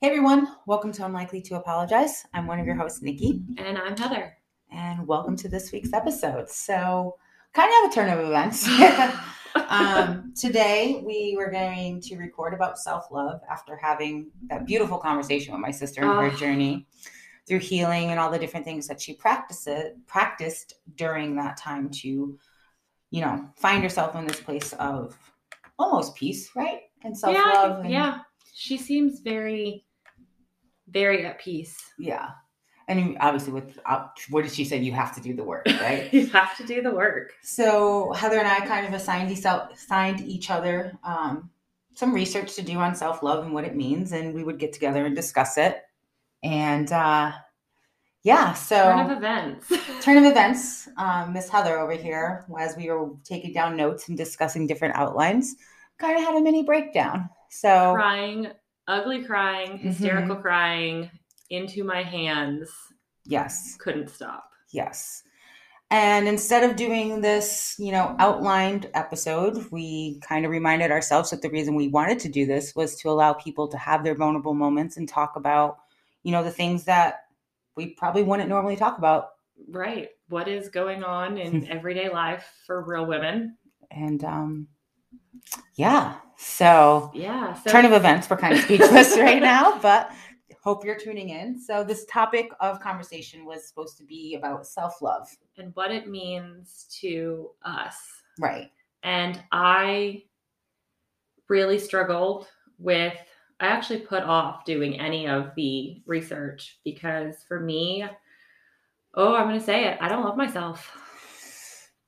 Hey everyone, welcome to Unlikely to Apologize. I'm one of your hosts, Nikki, And I'm Heather. and welcome to this week's episode. So, kind of a turn of events. um, today, we were going to record about self love after having that beautiful conversation with my sister and her Oh. journey through healing and all the different things that she practiced practiced during that time to, you know, find herself in this place of almost peace, right? And self yeah, love. and- yeah. She seems very, very at peace. Yeah. And obviously, with uh, what did she say? You have to do the work, right? you have to do the work. so Heather and I kind of assigned each, assigned each other um, some research to do on self love and what it means, and we would get together and discuss it. And uh, yeah, so Turn of events. turn of events. Um, Miss Heather over here, as we were taking down notes and discussing different outlines, kind of had a mini breakdown. So crying, ugly crying, Mm-hmm. hysterical crying into my hands. yes, Couldn't stop. Yes. And instead of doing this, you know, outlined episode, we kind of reminded ourselves that the reason we wanted to do this was to allow people to have their vulnerable moments and talk about, you know, the things that we probably wouldn't normally talk about. Right. What is going on in everyday life for real women? And um yeah. So Yeah. So turn of events, we're kind of speechless right now, but hope you're tuning in. So this topic of conversation was supposed to be about self-love. and what it means to us. Right. and I really struggled with I actually put off doing any of the research because for me oh I'm going to say it I don't love myself.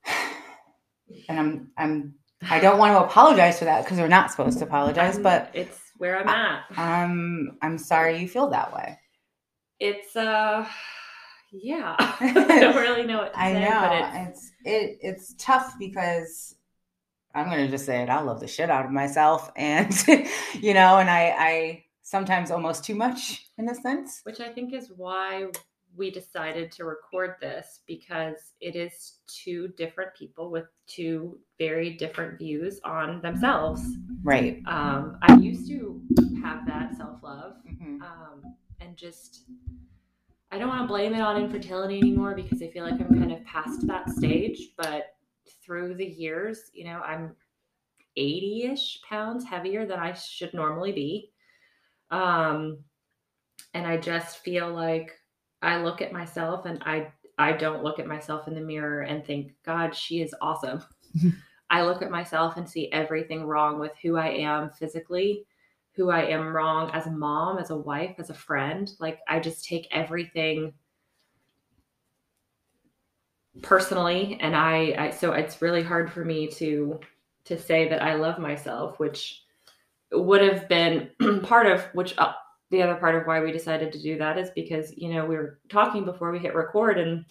and I'm I'm I don't want to apologize for that because we're not supposed to apologize, I'm- but it's where I'm at. um I'm sorry you feel that way. It's uh yeah. I don't really know what to I say know but it's it's it it's tough because I'm gonna just say it. I love the shit out of myself, and you know, and I I sometimes almost too much in a sense. which I think is why we decided to record this because it is two different people with two very different views on themselves. Right. um, I used to have that self love Mhm. um, and just I don't want to blame it on infertility anymore because I feel like I'm kind of past that stage. But through the years, you know, I'm 80 ish pounds heavier than I should normally be. Um, and I just feel like I look at myself and I I don't look at myself in the mirror and think, God, she is awesome. I look at myself and see everything wrong with who I am physically, who I am wrong as a mom, as a wife, as a friend. Like I just take everything personally and I, I so it's really hard for me to to say that I love myself, which would have been part of which uh, the other part of why we decided to do that is because you know we were talking before we hit record and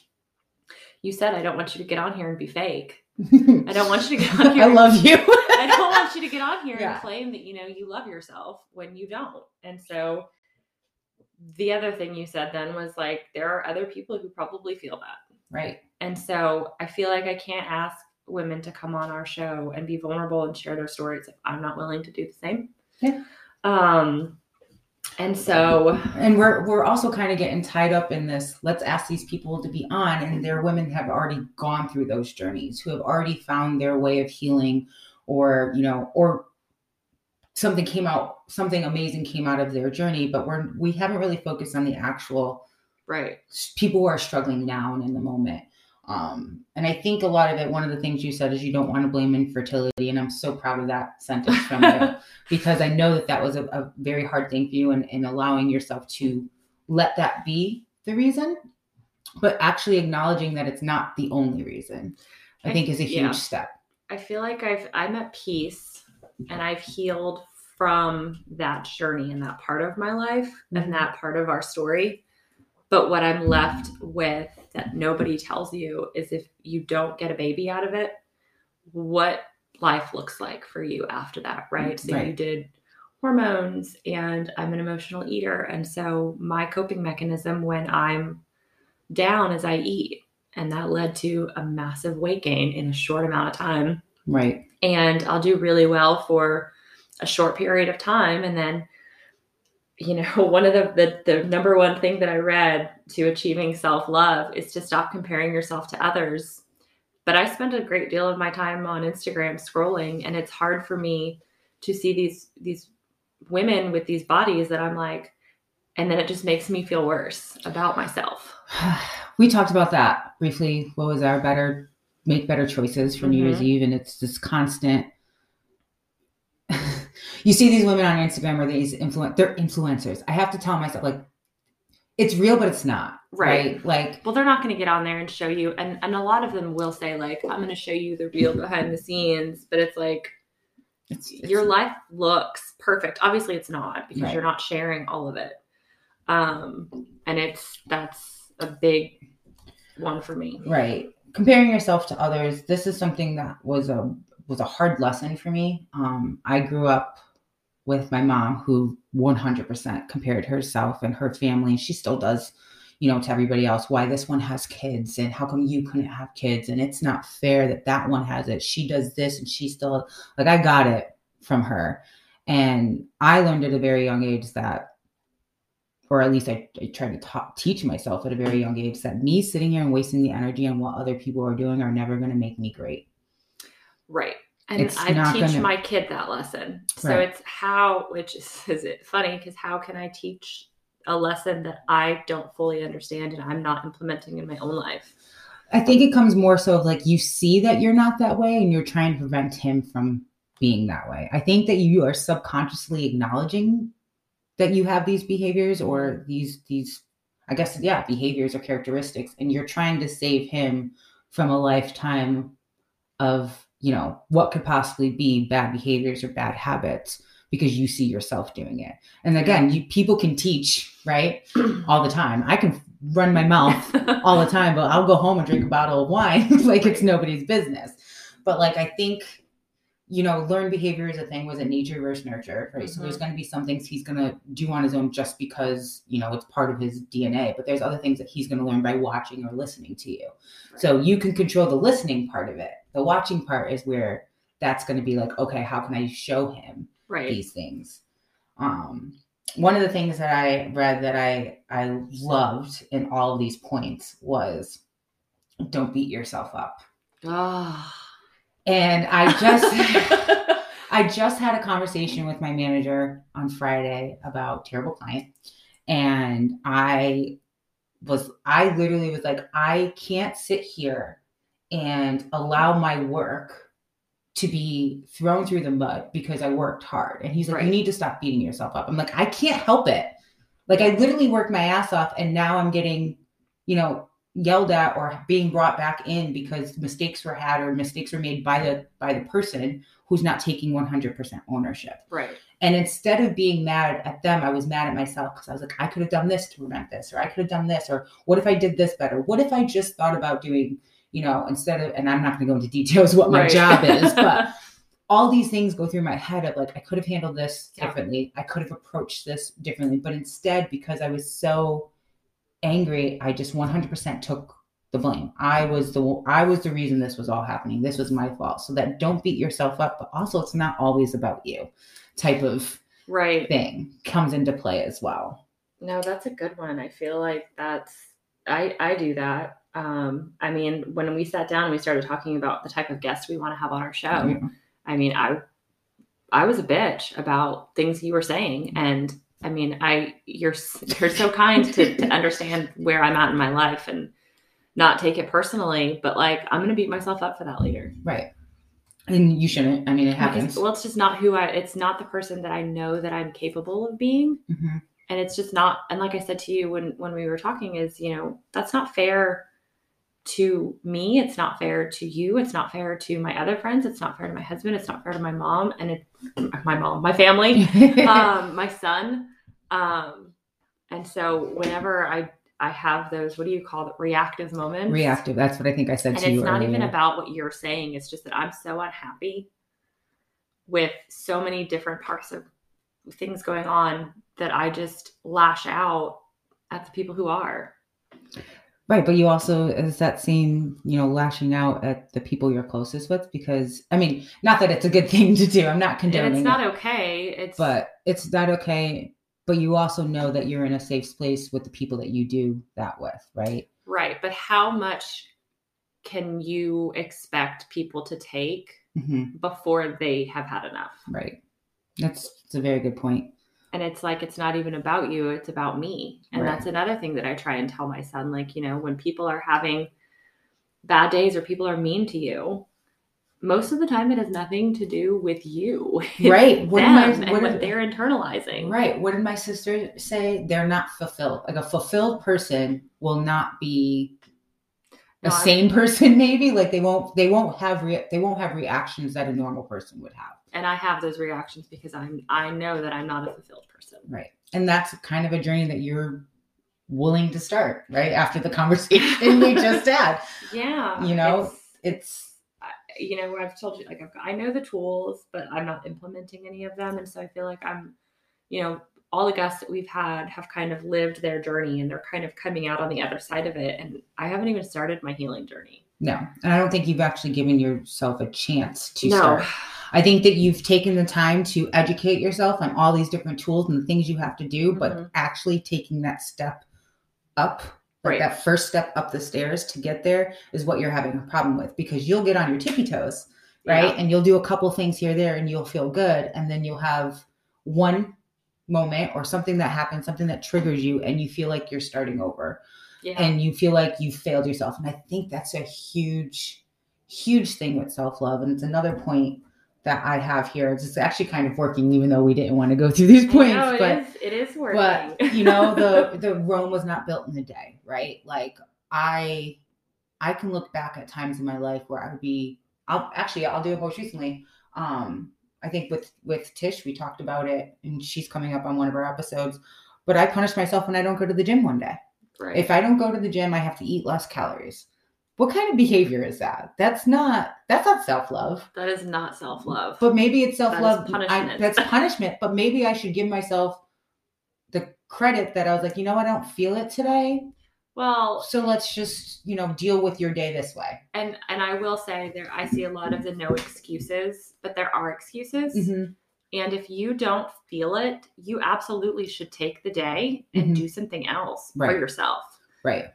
you said I don't want you to get on here and be fake. I don't want you to get on here. I love you. I don't want you to get on here Yeah. and claim that you know you love yourself when you don't. And so the other thing you said then was like there are other people who probably feel that. right. And so I feel like I can't ask women to come on our show and be vulnerable and share their stories if I'm not willing to do the same. Yeah. Um and so and we're we're also kind of getting tied up in this let's ask these people to be on and their women have already gone through those journeys who have already found their way of healing or you know or something came out something amazing came out of their journey but we're we haven't really focused on the actual right. people who are struggling now and in the moment um and i think a lot of it one of the things you said is you don't want to blame infertility and i'm so proud of that sentence from you because I know that that was a, a very hard thing for you and, and allowing yourself to let that be the reason, but actually acknowledging that it's not the only reason, I I- think is a huge yeah. step. I feel like I've I'm at peace and I've healed from that journey and that part of my life Mhm. and that part of our story. But what I'm left with that nobody tells you is if you don't get a baby out of it, what life looks like for you after that, right? So you did hormones and I'm an emotional eater. And so my coping mechanism when I'm down is I eat. And that led to a massive weight gain in a short amount of time. Right. And I'll do really well for a short period of time. And then you know, one of the, the the number one thing that I read to achieving self-love is to stop comparing yourself to others. But I spend a great deal of my time on Instagram scrolling and it's hard for me to see these these women with these bodies that I'm like and then it just makes me feel worse about myself. we talked about that briefly. What was our better make better choices for mm-hmm. New Year's mm-hmm. Eve and it's this constant you see these women on Instagram or these influence they're influencers. I have to tell myself like it's real, but it's not. Right. right? Like well, they're not gonna get on there and show you and, and a lot of them will say, like, I'm gonna show you the real behind the scenes, but it's like it's, it's, your life looks perfect. Obviously it's not because right. you're not sharing all of it. Um and it's that's a big one for me. Right. Comparing yourself to others, this is something that was a was a hard lesson for me. Um, I grew up with my mom who 100% compared herself and her family. And she still does you know to everybody else why this one has kids and how come you couldn't have kids? And it's not fair that that one has it. She does this and she still like i got it from her. And i learned at a very young age that or at least i, I tried to teach myself at a very young age that me sitting here and wasting the energy on what other people are doing are never going to make me great. Right and it's I teach gonna... my kid that lesson. So right. it's how, which is, is it funny because how can I teach a lesson that I don't fully understand and I'm not implementing in my own life? I think it comes more so of like you see that you're not that way and you're trying to prevent him from being that way. I think that you are subconsciously acknowledging that you have these behaviors or these these I guess yeah, behaviors or characteristics and you're trying to save him from a lifetime of you know, what could possibly be bad behaviors or bad habits because you see yourself doing it. And again, you people can teach, right? all the time. I can run my mouth all the time, but I'll go home and drink a bottle of wine like it's nobody's business. But like I think you know, learned behavior is a thing. Was it nature versus nurture? Right. Mm-hmm. So there's mm-hmm. going to be some things he's going to do on his own just because, you know, it's part of his DNA. But there's other things that he's going to learn by watching or listening to you. Right. So you can control the listening part of it. The watching part is where that's going to be like, okay, how can I show him right. these things? Um, one of the things that I read that I I loved in all of these points was don't beat yourself up. Ah. Oh and I just I just had a conversation with my manager on Friday about terrible client. And I was I literally was like, I can't sit here and allow my work to be thrown through the mud because I worked hard. And he's like, right. You need to stop beating yourself up. I'm like, I can't help it. Like I literally worked my ass off and now I'm getting, you know, yelled at or being brought back in because mistakes were had or mistakes were made by the by the person who's not taking 100% ownership. Right. And instead of being mad at them i was mad at myself because i was like i could have done this to prevent this or i could have done this or what if i did this better? What if i just thought about doing you know instead of and i'm not going to go into details what my right. job is but all these things go through my head of like i could have handled this differently. Yeah. i could have approached this differently. But instead because i was so angry, I just 100% took the blame. I was the I was the reason this was all happening. This was my fault. So that don't beat yourself up, but also it's not always about you. Type of right thing comes into play as well. No, that's a good one. I feel like that's I I do that. Um I mean, when we sat down and we started talking about the type of guests we want to have on our show, yeah. I mean, I I was a bitch about things you were saying and I mean, I you're you're so kind to to understand where I'm at in my life and not take it personally, but like I'm gonna beat myself up for that later. Right. And you shouldn't. I mean, it happens. Because, well, it's just not who I. It's not the person that I know that I'm capable of being, mm-hmm. and it's just not. And like I said to you when when we were talking, is you know that's not fair to me. It's not fair to you. It's not fair to my other friends. It's not fair to my husband. It's not fair to my mom and it, my mom, my family, um, my son. Um, and so whenever I I have those, what do you call it? Reactive moments. Reactive. That's what I think I said and to you. it's not earlier. even about what you're saying. It's just that I'm so unhappy with so many different parts of things going on that I just lash out at the people who are. Right, but you also is that same, you know, lashing out at the people you're closest with because I mean, not that it's a good thing to do. I'm not condoning. And it's not it, okay. It's but it's not okay but you also know that you're in a safe place with the people that you do that with, right? Right. But how much can you expect people to take hmm before they have had enough? Right. That's, that's a very good point. And it's like, it's not even about you, it's about me. And Right. that's another thing that I try and tell my son. Like, you know, when people are having bad days or people are mean to you, most of the time it has nothing to do with you. Right. What am I- what what they're internalizing. Right. What did my sister say? They're not fulfilled. Like a fulfilled person will not be a sane person. Maybe like they won't. They won't have. Re- they won't have reactions that a normal person would have. And I have those reactions because I'm I know that I'm not a fulfilled person. Right. And that's kind of a journey that you're willing to start. Right after the conversation we just had. Yeah. You know, it's- It's you know, I've told you like I've, I know the tools, but I'm not implementing any of them, and so I feel like I'm, you know, all the guests that we've had have kind of lived their journey, and they're kind of coming out on the other side of it, and I haven't even started my healing journey. no, and I don't think you've actually given yourself a chance to no, start. I think that you've taken the time to educate yourself on all these different tools and the things you have to do, but Mhm. actually taking that step up, like Right. that first step up the stairs to get there is what you're having a problem with because you'll get on your tippy toes, right? Yeah. And you'll do a couple things here, there, and you'll feel good. And then you'll have one moment or something that happens, something that triggers you, and you feel like you're starting over yeah, and you feel like you failed yourself. And I think that's a huge, huge thing with self love. And it's another point that I have here. It's actually kind of working, even though we didn't want to go through these points. it but is- it is working. but you know, the the Rome was not built in a day, right? Like I I can look back at times in my life where I would be I'll actually I'll do it most recently. Um I think with with Tish we talked about it and she's coming up on one of our episodes. But I punish myself when I don't go to the gym one day. right. If I don't go to the gym, I have to eat less calories. What kind of behavior is that? That's not that's not self-love. that is not self love. But maybe it's self-love. I- punishment. that's punishment, but maybe I should give myself the credit that I was like, you know, I don't feel it today. Well, So let's just, you know, deal with your day this way. and and I will say there, I see a lot of the no excuses, but there are excuses. Mm-hmm. And if you don't feel it, you absolutely should take the day and Mhm. do something else Right. for yourself. Right.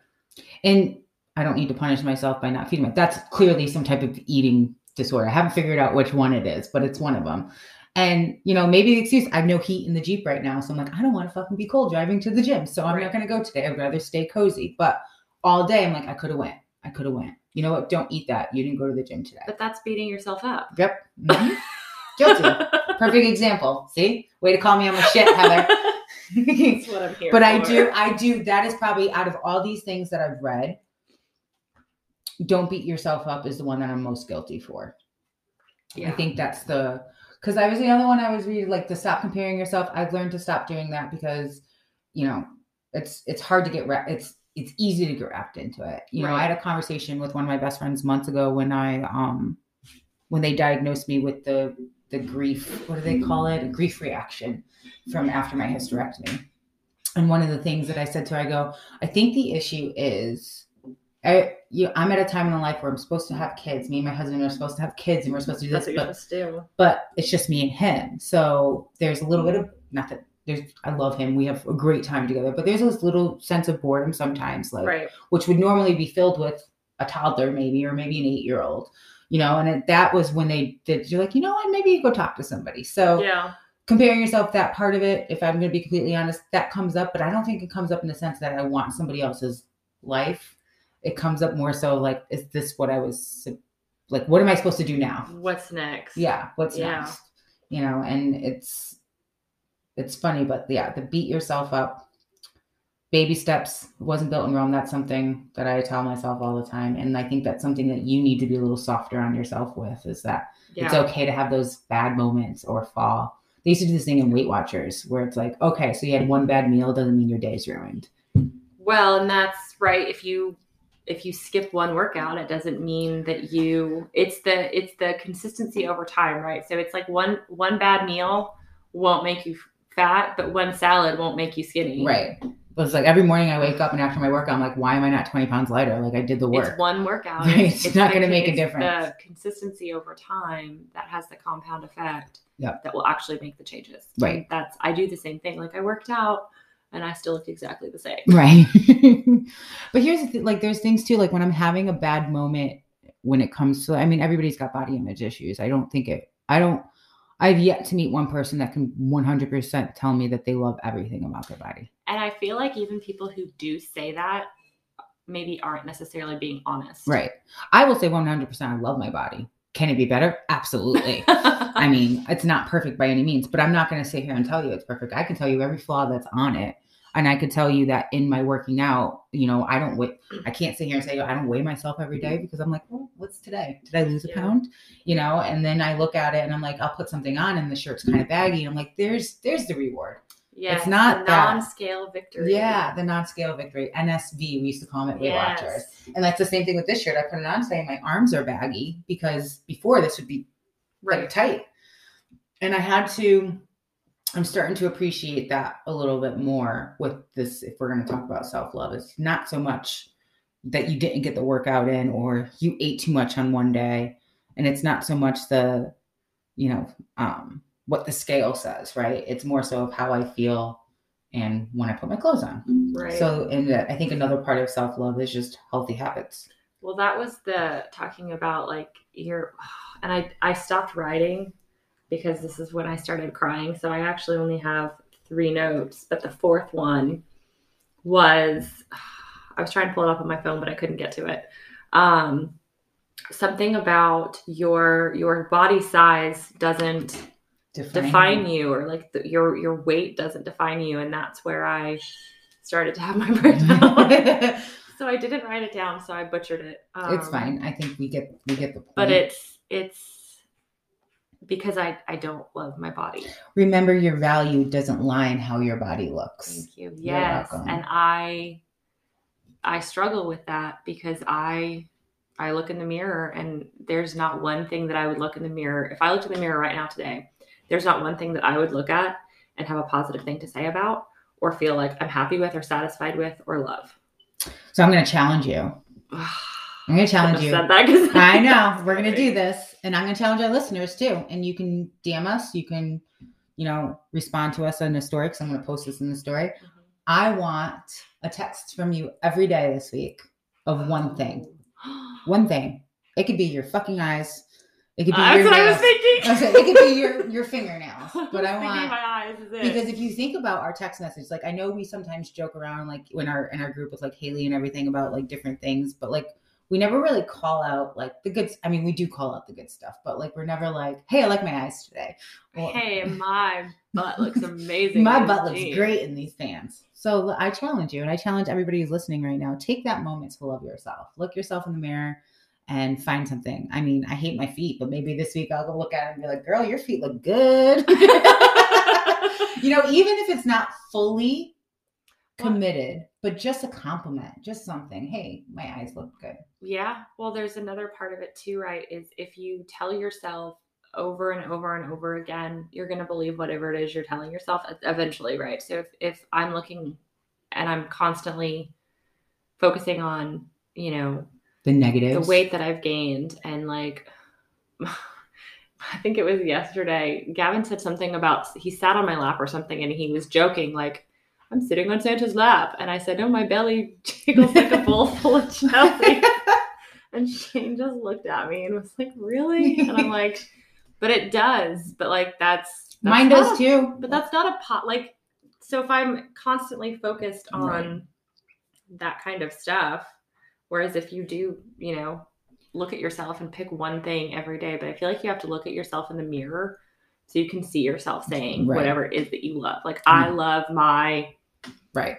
And I don't need to punish myself by not feeding my that's clearly some type of eating disorder. I haven't figured out which one it is, but it's one of them. And you know, maybe the excuse I have no heat in the Jeep right now. So I'm like, I don't want to fucking be cold driving to the gym. So I'm Right. not gonna go today. I'd rather stay cozy. But all day I'm like, I could have went. I could have went. You know what? Don't eat that. You didn't go to the gym today. But that's beating yourself up. Yep. Mhm. Guilty. Perfect example. See? Way to call me on my shit, Heather. That's what I'm here but I do, I do. That is probably out of all these things that I've read, don't beat yourself up is the one that I'm most guilty for. Yeah. I think that's the because I was the other one I was reading like to stop comparing yourself. I've learned to stop doing that because you know it's it's hard to get wrapped. It's it's easy to get wrapped into it. You know, I had a conversation with one of my best friends months ago when I um when they diagnosed me with the the grief what do they call it a grief reaction from after my hysterectomy. And one of the things that I said to her, I go, I think the issue is I, you, I'm at a time in my life where I'm supposed to have kids. Me and my husband are supposed to have kids, and we're supposed to do this. But do. but it's just me and him. So there's a little bit of not that there's I love him. We have a great time together, but there's this little sense of boredom sometimes, like Right. which would normally be filled with a toddler, maybe, or maybe an eight year old. You know, and it, that was when they did. You're like, you know what? Maybe you go talk to somebody. So Yeah. comparing yourself, that part of it, if I'm going to be completely honest, that comes up. But I don't think it comes up in the sense that I want somebody else's life. It comes up more so like, is this what I was like? What am I supposed to do now? What's next? yeah what's Yeah. next you know and it's it's funny but yeah the beat yourself up baby steps wasn't built in rome that's something that i tell myself all the time and i think that's something that you need to be a little softer on yourself with is that Yeah. it's okay to have those bad moments or fall they used to do this thing in weight watchers where it's like okay so you had one bad meal doesn't mean your day's ruined Well, and that's right. If you if you skip one workout, it doesn't mean that you it's the it's the consistency over time, right? So it's like one one bad meal won't make you fat, but one salad won't make you skinny. right But It's like every morning I wake up and after my workout, I'm like, why am I not 20 pounds lighter? Like I did the work. It's one workout. Right, it's not gonna make a difference. The consistency over time that has the compound effect. Yep. That will actually make the changes. Right. And that's I do the same thing. Like I worked out and I still looked exactly the same. Right. but here's the thing, like there's things too, like when I'm having a bad moment when it comes to I mean, everybody's got body image issues. I don't think it I don't I've yet to meet one person that can 100% tell me that they love everything about their body. And I feel like even people who do say that uh, maybe aren't necessarily being honest. Right. I will say 100% I love my body. Can it be better? Absolutely. I mean, it's not perfect by any means, but I'm not going to sit here and tell you it's perfect. I can tell you every flaw that's on it. And I can tell you that in my working out, you know, I don't weigh, I can't sit here and say I don't weigh myself every day because I'm like, well, what's today? Did I lose a Yeah. pound? You know, and then I look at it and I'm like, I'll put something on and the shirt's kind of baggy. I'm like, there's, there's the reward. Yeah, it's not the non-scale victory. Yeah. The non-scale victory, NSV, we used to call it Weight Yes. Watchers. And that's the same thing with this shirt. I put it on saying My arms are baggy because before this would be like Right. tight. And I had to, I'm starting to appreciate that a little bit more with this. If we're going to talk about self love, it's not so much that you didn't get the workout in or you ate too much on one day. And it's not so much the, you know, um, what the scale says, right? It's more so of how I feel and when I put my clothes on. Right. So, and I think another part of self love is just healthy habits. Well, that was the talking about like your, and I I stopped writing because this is when I started crying. So I actually only have three notes, but the fourth one was I was trying to pull it up on my phone, but I couldn't get to it. Um, something about your your body size doesn't define you, or like the, your your weight doesn't define you, and that's where I started to have my breakdown. so I didn't write it down, so I butchered it. it's Um, fine. I think we get we get the point. but it's it's because I I don't love my body. remember your value doesn't lie in how your body looks. Thank you. Yes, and I I struggle with that because I I look in the mirror and there's not one thing that I would look in the mirror. If I looked in the mirror right now today, there's not one thing that I would look at and have a positive thing to say about or feel like I'm happy with or satisfied with or love. So I'm going to challenge you. I'm going to challenge you. I know we're going to do this, and I'm going to challenge our listeners too. And you can DM us. You can, you know, respond to us in the story because I'm going to post this in the story. Mm-hmm. I want a text from you every day this week of one thing. One thing. It could be your fucking eyes. It could be That's your what I was nails. thinking. I said, it could be your your fingernails. But I want my eyes is it. because if you think about our text message like i know we sometimes joke around like in our in our group with like haley and everything about like different things but like we never really call out like the good i mean we do call out the good stuff but like we're never like hey i like my eyes today Or, hey, my butt looks amazing. my butt looks jeans. great in these pants so i challenge you and i challenge everybody who's listening right now take that moment to love yourself look yourself in the mirror and find something i mean i hate my feet but maybe this week i'll go look at it and be like girl your feet look good you know, even if it's not fully committed, but just a compliment, just something. Hey, my eyes look good. Yeah. Well, there's another part of it too, right? Is if you tell yourself over and over and over again, you're going to believe whatever it is you're telling yourself eventually, right? So if, if I'm looking and I'm constantly focusing on, you know, The negative, the weight that I've gained and like I think it was yesterday. Gavin said something about he sat on my lap or something and he was joking like I'm sitting on Santa's lap and I said, "No, my belly jiggles like a bowl full of jelly." and Shane just looked at me and was like, "Really?" And I'm like, "But it does. But like that's, that's Mine does a- too. But that's not a pot like so if I'm constantly focused on Right. that kind of stuff whereas if you do, you know, look at yourself and pick one thing every day, but I feel like you have to look at yourself in the mirror so you can see yourself saying Right. whatever it is that you love. Like I Mm. love my right.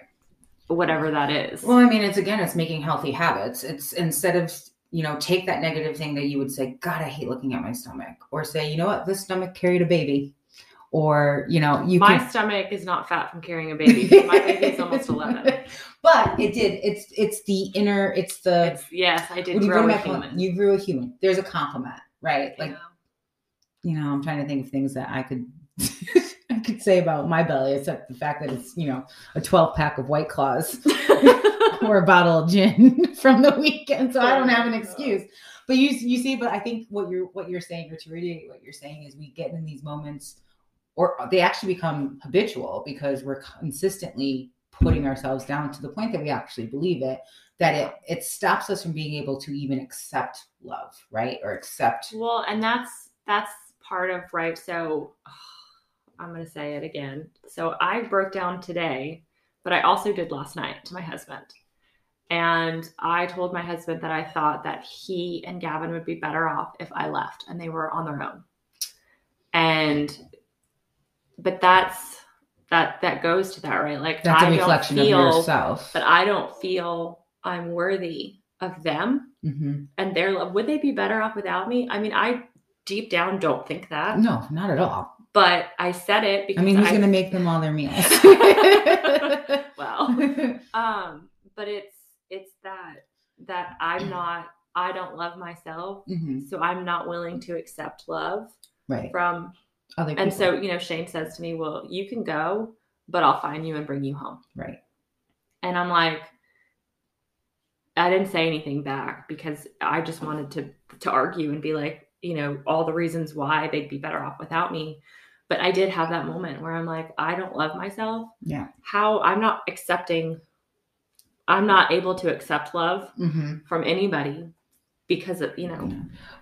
whatever that is. Well, I mean, it's again, it's making healthy habits. It's instead of you know, take that negative thing that you would say, God, I hate looking at my stomach, or say, you know what, this stomach carried a baby, or you know, you my can. stomach is not fat from carrying a baby. My baby's almost 11. but it did. It's it's the inner. It's the. It's, yes, I did you- grow a human. You grew a human. There's a compliment, right? Like Yeah. you know, I'm trying to think of things that I could say about my belly except the fact that it's you know a 12 pack of white claws or a bottle of gin from the weekend. So i don't have an oh excuse. But you you see but i think what you're what you're saying or to reiterate what you're saying is we get in these moments or they actually become habitual because we're consistently putting ourselves down to the point that we actually believe it that it it stops us from being able to even accept love right? Or accept well and that's that's part of right? So i'm going to say it again. So i broke down today but i also did last night to my husband. And i told my husband that i thought that he and gavin would be better off if i left and they were on their own. And but that's that that goes to that right? Like that's a I don't reflection feel- of yourself. but i don't feel i'm worthy of them. Hmm and their love would they be better off without me? I mean i deep down don't think that. No not at all but i said it because i mean who's going to make them all their meals? Well um but it's it's that that i'm not i don't love myself hmm so i'm not willing to accept love right. from other people and so you know shane says to me well you can go but i'll find you and bring you home. Right. And i'm like i didn't say anything back because i just wanted to to argue and be like you know all the reasons why they'd be better off without me but i did have that moment where i'm like i don't love myself yeah how i'm not accepting i'm not able to accept love hmm from anybody because of you know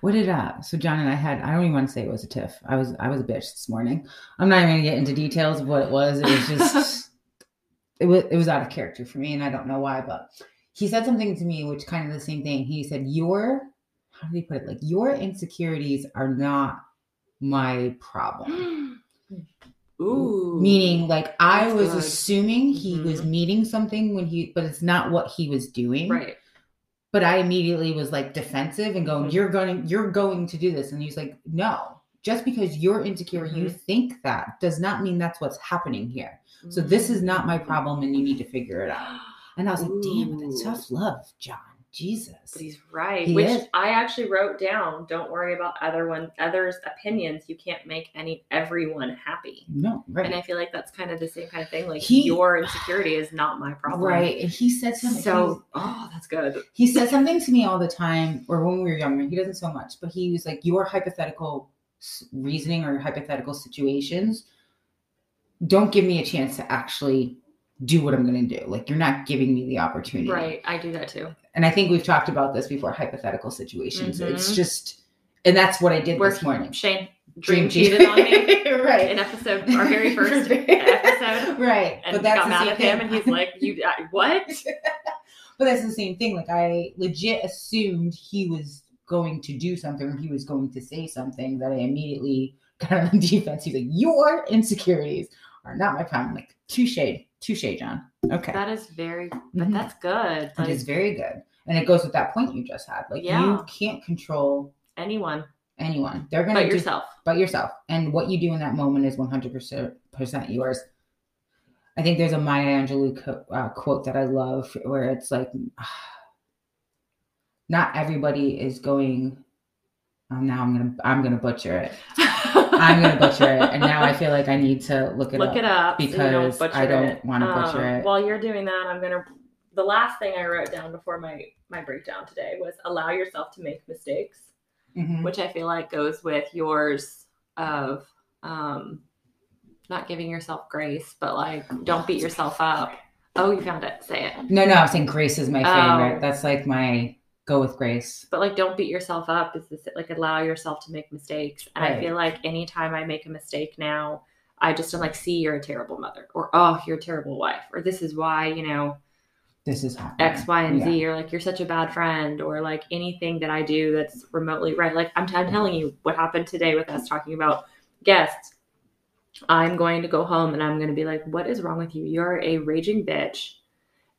What did uh so John and I had I don't even want to say it was a tiff. I was I was a bitch this morning. I'm not even gonna get into details of what it was. It was just it was it was out of character for me and I don't know why, but he said something to me which kind of the same thing. He said, Your how did he put it? Like your insecurities are not my problem. ooh Meaning like I was good. assuming he was Mhm. meeting something when he but it's not what he was doing right but I immediately was like defensive and going, Mhm. "You're going, you're going to do this," and he's like, "No, just because you're insecure, you Mhm. think that does not mean that's what's happening here. So this is not my problem, and you need to figure it out." And I was like, "Damn, that's Ooh. tough love, John. Jesus." But he's right. He which is. I actually wrote down. Don't worry about other one others' opinions. You can't make any everyone happy. No, right, And I feel like that's kind of the same kind of thing. Like He- your insecurity is not my problem. right. And he said something. So oh, that's good. he said something to me all the time, or when we were younger. He doesn't so much, but he was like, "Your hypothetical reasoning or hypothetical situations don't give me a chance to actually do what I'm going to do. Like, you're not giving me the opportunity." Right. I do that too. And I think we've talked about this before. Hypothetical situations. It's Mhm. just, and that's what I did Where this morning. Shane dream cheated on me right. in episode our very first episode. right. And but that's got the mad at him, and he's like, "You uh, what?" But that's the same thing. Like I legit assumed he was going to do something or he was going to say something that I immediately got on the defense. He's like, Your insecurities are not my problem. I'm like, touche, touche, John. Okay. That is very, but Mhm. that's good. It Like is very good. And it goes with that point you just had. Like Yeah. you can't control anyone anyone. They're gonna but do yourself. but yourself. And what you do in that moment is 100% yours. I think there's a Maya Angelou co- uh, quote that I love where it's like, not everybody is going. Oh, now I'm gonna I'm gonna butcher it. I'm gonna butcher it, and now I feel like I need to look it Look up. it up because I don't wanna butcher Um, it. While you're doing that, I'm gonna. The last thing I wrote down before my my breakdown today was allow yourself to make mistakes, Mhm. which I feel like goes with yours of um, not giving yourself grace, but like don't beat yourself up. Oh, you found it. Say it. No, no, I'm saying Grace is my favorite. Oh. That's like my go with Grace. But like, don't beat yourself up. Is this like allow yourself to make mistakes? And I feel like anytime I make a mistake now, I just am like, see, you're a terrible mother, or oh, you're a terrible wife, or this is why you know This is happening. X, Y, and Yeah. Z, or like you're such a bad friend, or like anything that I do that's remotely right. Like I'm, I'm telling you what happened today with us talking about guests. I'm going to go home and I'm going to be like, what is wrong with you? You're a raging bitch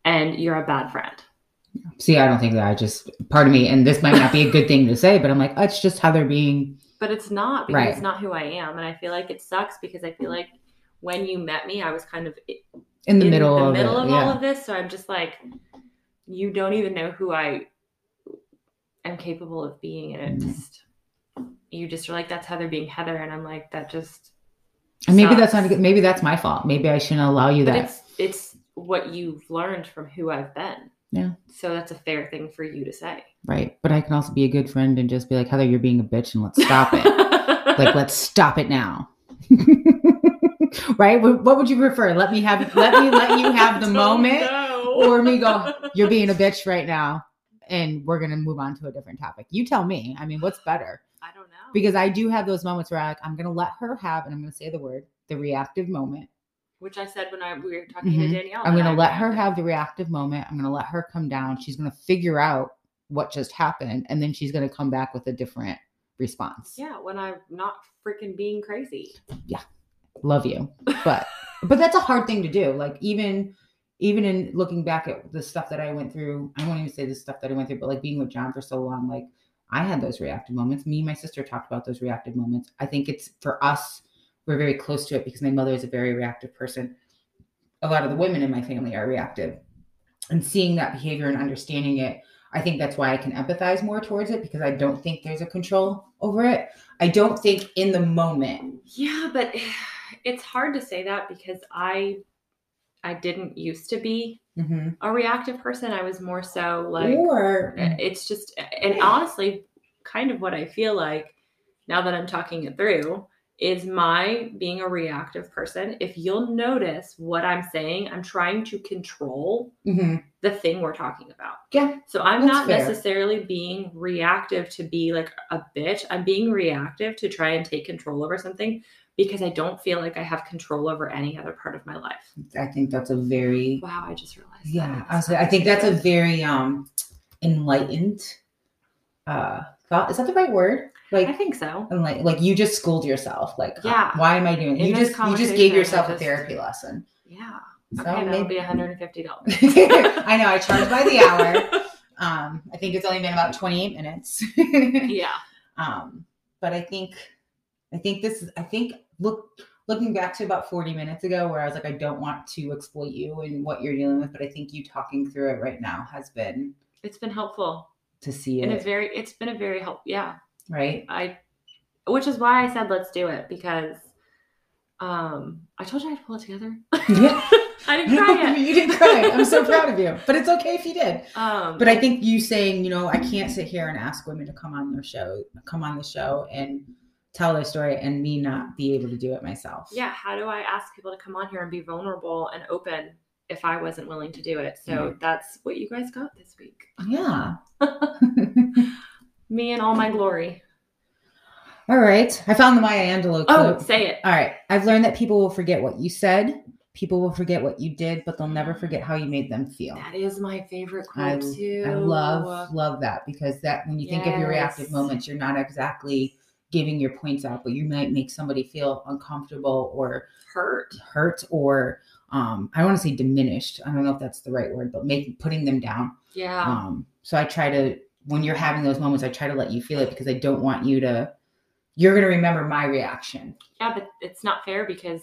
and you're a bad friend. See, I don't think that. I just part of me, and this might not be a good thing to say, but I'm like, it's just how they're being. But it's not because Right. it's not who I am. And I feel like it sucks because I feel like when you met me, I was kind of In the in middle the of middle it, of yeah. all of this. So I'm just like, you don't even know who I am capable of being. And it Mhm. just, you just are like, that's Heather being Heather. And I'm like, that just, And maybe that's not good. Maybe that's my fault. Maybe I shouldn't allow you But that. it's it's what you've learned from who I've been. Yeah. So that's a fair thing for you to say. Right. But I can also be a good friend and just be like, Heather, you're being a bitch and let's stop it. like, let's stop it now. right? What what would you prefer? Let me have let me let you have the moment know. or me go, you're being a bitch right now and we're gonna move on to a different topic. You tell me. I mean, what's better? I don't know. Because I do have those moments where I, I'm gonna let her have, and I'm gonna say the word, the reactive moment. Which I said when I we were talking Mhm. to Danielle. I'm gonna I let her have the reactive moment. I'm gonna let her come down. She's gonna figure out what just happened, and then she's gonna come back with a different response. Yeah, when I'm not freaking being crazy. Yeah, love you, but but that's a hard thing to do. Like even even in looking back at the stuff that I went through, I won't even say the stuff that I went through, but like being with John for so long, like I had those reactive moments. Me and my sister talked about those reactive moments. I think it's for us, we're very close to it because my mother is a very reactive person. A lot of the women in my family are reactive. And seeing that behavior and understanding it, I think that's why I can empathize more towards it because I don't think there's a control over it. I don't think in the moment. Yeah, but it's hard to say that because I I didn't used to be mm-hmm. a reactive person. I was more so like or it's just and honestly kind of what I feel like now that I'm talking it through is my being a reactive person. If you'll notice what I'm saying, I'm trying to control Mhm. the thing we're talking about. Yeah, So I'm not fair. necessarily being reactive to be like a bitch. I'm being reactive to try and take control over something because I don't feel like I have control over any other part of my life. I think that's a very Wow, I just realized. yeah. I, was, I think that's a very um enlightened uh thought. Is that the right word? I think so. And like like you just schooled yourself. Like Yeah. why am I doing? In You just you just gave yourself I a just- therapy lesson. Yeah. So Okay, that'll maybe be $150. I know I charge by the hour. Um, I think it's only been about 28 minutes. yeah. um, but I think I think this is I think look looking back to about 40 minutes ago where I was like, I don't want to exploit you and what you're dealing with, but I think you talking through it right now has been It's been helpful. to see it. And it. it's very it's been a very help yeah. Right? I which is why I said let's do it because um I told you I'd pull it together. Yeah. I didn't cry you didn't cry. I'm so proud of you. But it's okay if you did. Um But I think you saying, you know, I can't sit here and ask women to come on their show, come on the show and tell their story and me not be able to do it myself. yeah, how do I ask people to come on here and be vulnerable and open if I wasn't willing to do it? So that's what you guys got this week. Yeah. Me and all my glory. All right. I found the Maya Angelou quote. Oh, say it. All right. I've learned that people will forget what you said, people will forget what you did, but they'll never forget how you made them feel. That is my favorite I, quote too. I love love that because that when you think of your reactive moments, you're not exactly giving your points out, but you might make somebody feel uncomfortable or hurt. hurt or um I don't want to say diminished. I don't know if that's the right word, but making putting them down. Yeah. Um so I try to when you're having those moments, I try to let you feel it because I don't want you to you're going to remember my reaction. yeah, but it's not fair because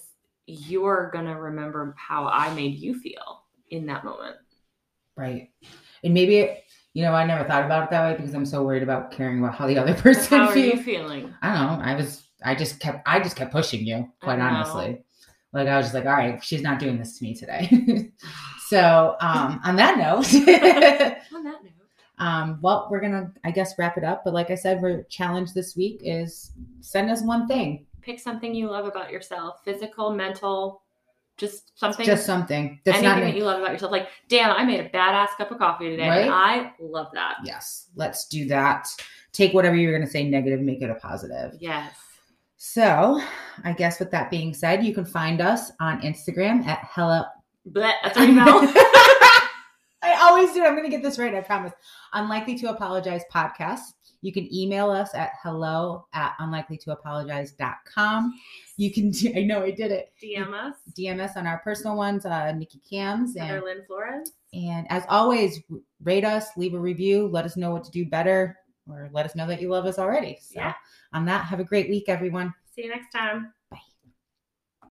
you're gonna remember how I made you feel in that moment. Right. And maybe it, you know, I never thought about it that way because I'm so worried about caring about how the other person How are you feels. feeling? I don't know. I was I just kept I just kept pushing you, quite honestly. Like I was just like, all right, she's not doing this to me today. so um on that note, On that note, um, well, we're gonna I guess wrap it up. But like I said, we're challenge this week is send us one thing. pick something you love about yourself, physical, mental, just something Just something. That's anything not that you love about yourself. Like, damn, I made a badass cup of coffee today. Right? And I love that. yes, let's do that. Take whatever you're gonna say negative, make it a positive. Yes. So, I guess with that being said, you can find us on Instagram at hello. But that's our email. I always do. I'm going to get this right. I promise. Unlikely to apologize podcast. You can email us at hello at unlikelytoapologize.com. You can, do, I know I did it. DM us. DM us on our personal ones, uh, Nikki Cams. Heather And, Lynn Flores. and as always, rate us, leave a review, let us know what to do better, or let us know that you love us already. So, Yeah. on that, have a great week, everyone. See you next time.